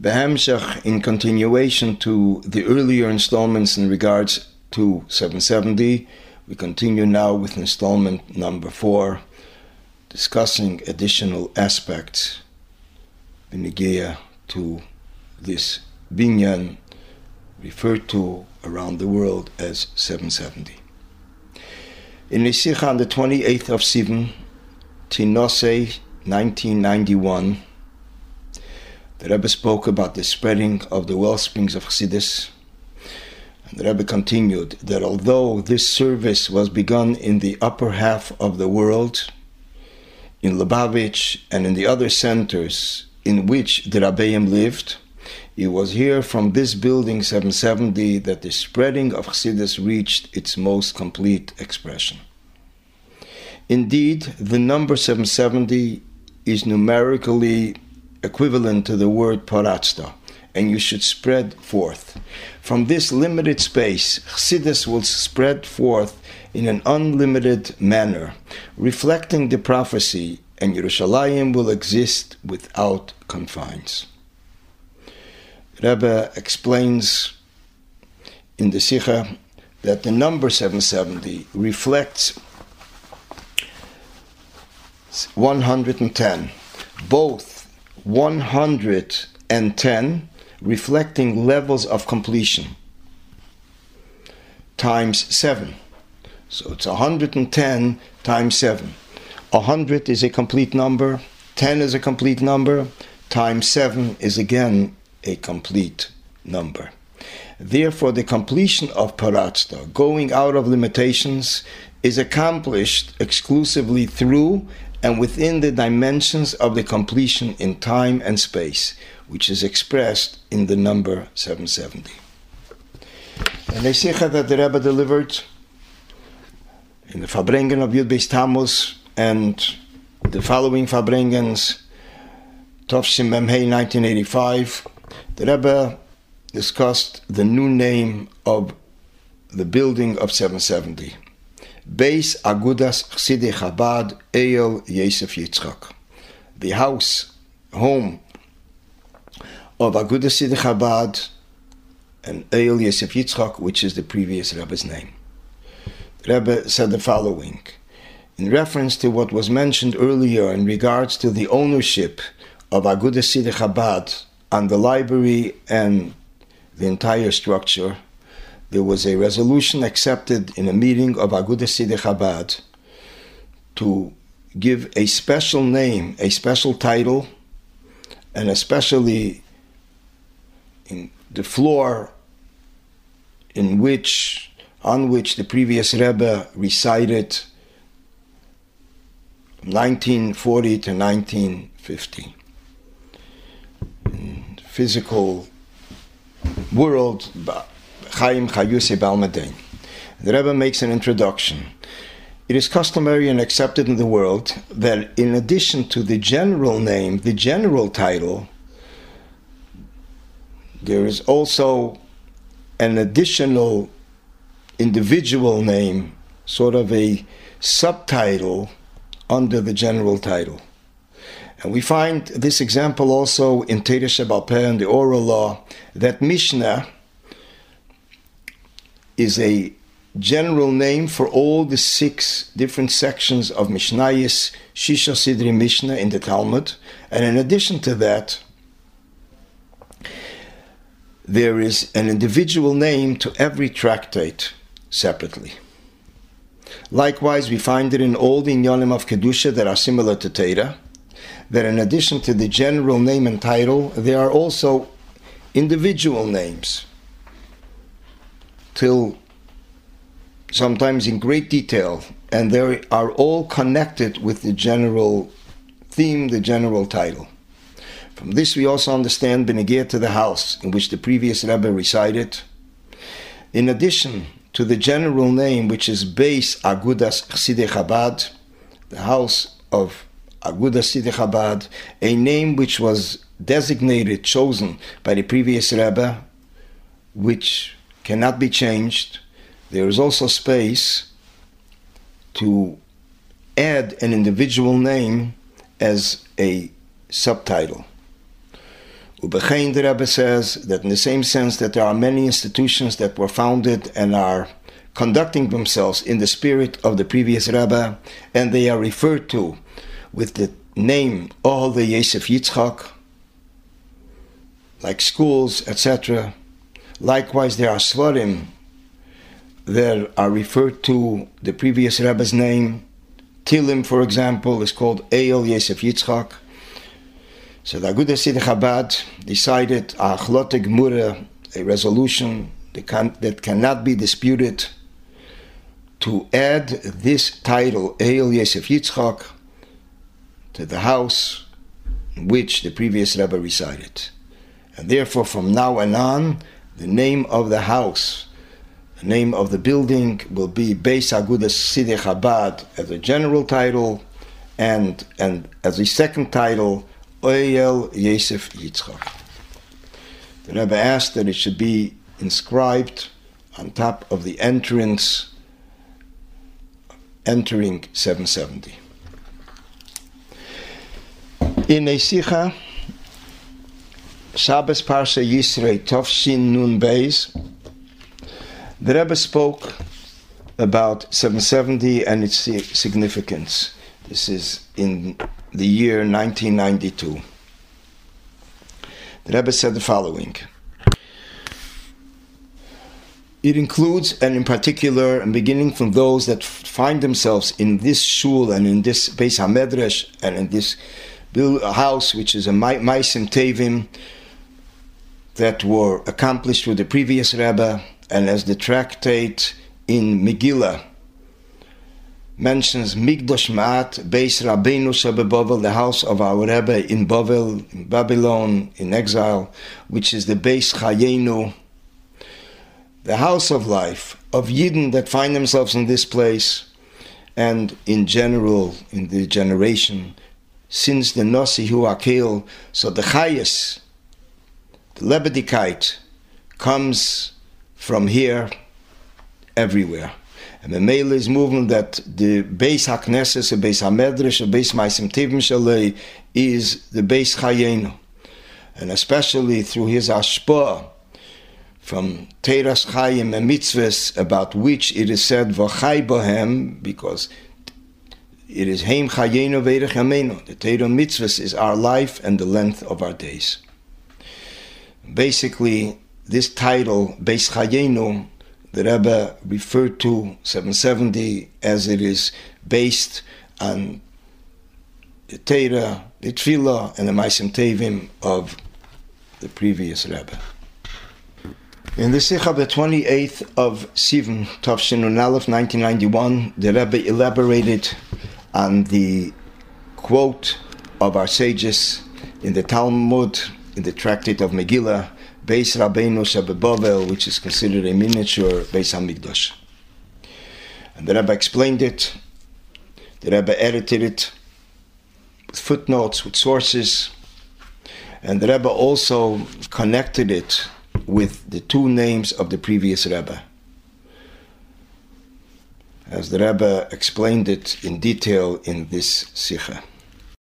Behemshach, in continuation to the earlier installments in regards to 770, we continue now with installment number four, discussing additional aspects In to this binyan referred to around the world as 770. In Nisicha on the 28th of Sivan, Tinose 1991, the Rebbe spoke about the spreading of the well springs of Chassidus. And the Rebbe continued that although this service was begun in the upper half of the world, in Lubavitch and in the other centers in which the Rabbeim lived, it was here from this building 770 that the spreading of Chassidus reached its most complete expression. Indeed, the number 770 is numerically equivalent to the word paratsta, and you should spread forth. From this limited space, Chassidus will spread forth in an unlimited manner, reflecting the prophecy, and Yerushalayim will exist without confines. Rebbe explains in the Sikha that the number 770 reflects 110, both 110 reflecting levels of completion times 7. So it's 110 times 7. 100 is a complete number, 10 is a complete number, times 7 is again a complete number. Therefore, the completion of Paratsta, going out of limitations, is accomplished exclusively through and within the dimensions of the completion in time and space, which is expressed in the number 770. And the that the Rebbe delivered in the Farbrengen of Yud Tammuz and the following Farbrengens, Tovshim Memhei 1985, the Rebbe discussed the new name of the building of 770. Beis Agudas Chassidei Chabad Eyal Yosef Yitzchak. The house, home of Agudas Chassidei Chabad and Eyal Yosef Yitzchak, which is the previous Rebbe's name. Rebbe said the following in reference to what was mentioned earlier in regards to the ownership of Agudas Chassidei Chabad on the library and the entire structure there was a resolution accepted in a meeting of Agudas Chassidei Chabad to give a special name, a special title, and especially in the floor in which on which the previous Rebbe recited 1940 to 1950. In physical world, Chaim Chayuse Balmadein. The Rebbe makes an introduction. It is customary and accepted in the world that in addition to the general name, the general title, there is also an additional individual name, sort of a subtitle under the general title. And we find this example also in Teda Shebal and the oral law, that Mishnah is a general name for all the six different sections of Mishnayis, Shisha Sidri Mishnah in the Talmud. And in addition to that, there is an individual name to every tractate separately. Likewise, we find it in all the inyanim of Kedusha that are similar to Torah, that in addition to the general name and title, there are also individual names till sometimes in great detail, and they are all connected with the general theme, the general title. From this, we also understand Benegir to the house in which the previous Rebbe resided. In addition to the general name, which is Beis Agudas Chassidei Chabad, the house of Agudas Chassidei Chabad, a name which was designated, chosen by the previous Rebbe, which cannot be changed. There is also space to add an individual name as a subtitle. Ubechein, the Rebbe says that in the same sense that there are many institutions that were founded and are conducting themselves in the spirit of the previous Rebbe, and they are referred to with the name all the Yosef Yitzchak, like schools, etc. Likewise, there are Svarim that are referred to the previous Rebbe's name. Tilim, for example, is called Eil Yosef Yitzchak. So the Agudah Siddur Chabad decided a Achlote Gemura, a resolution that, can, that cannot be disputed, to add this title, Eil Yosef Yitzchak, to the house in which the previous Rebbe resided. And therefore, from now and on, the name of the house, the name of the building will be Beis Agudas Chabad as a general title, and, and as a second title, Oyel Yosef Yitzchak. The Rebbe asked that it should be inscribed on top of the entrance entering 770. In a Sicha, Shabbos Parsha Yisrei Tovshin Nun Beis, the Rebbe spoke about 770 and its significance. This is in the year 1992. The Rebbe said the following. It includes, and in particular, and beginning from those that find themselves in this shul and in this Beis Hamedrash and in this house, which is a Maisim Tevim, that were accomplished with the previous Rebbe, and as the tractate in Megillah mentions Migdosh Ma'at, Beis Rabbeinu Shebebavel, the house of our Rebbe in Bavel, in Babylon, in exile, which is the Beis Chayenu, the house of life of Yidden that find themselves in this place, and in general, in the generation, since the Nasi Hu Akil, so the Chayes, the Lebedikite, comes from here everywhere. And the Mele is movement that the base Haknesses, the base Hamedrash, the base Maisim Tivim is the base Chayenu. And especially through his Ashpa from Teras Chayim and Mitzvahs, about which it is said V'chai Bohem, because it is Heim Chayenu Yamenu. The Torah Mitzvahs is our life and the length of our days. Basically, this title, Beis Chayenu, the Rebbe referred to 770 as it is based on the Torah, the Tefillah, and the Maisim Tevim of the previous Rebbe. In the Sikha of the 28th of Sivan, Tavshin Aleph, 1991, the Rebbe elaborated on the quote of our sages in the Talmud, in the tractate of Megillah, Beis Rabbeinu Shebebavel, which is considered a miniature Beis Hamikdash. And the Rebbe explained it, the Rebbe edited it with footnotes, with sources, and the Rebbe also connected it with the two names of the previous Rebbe. As the Rebbe explained it in detail in this Sikha.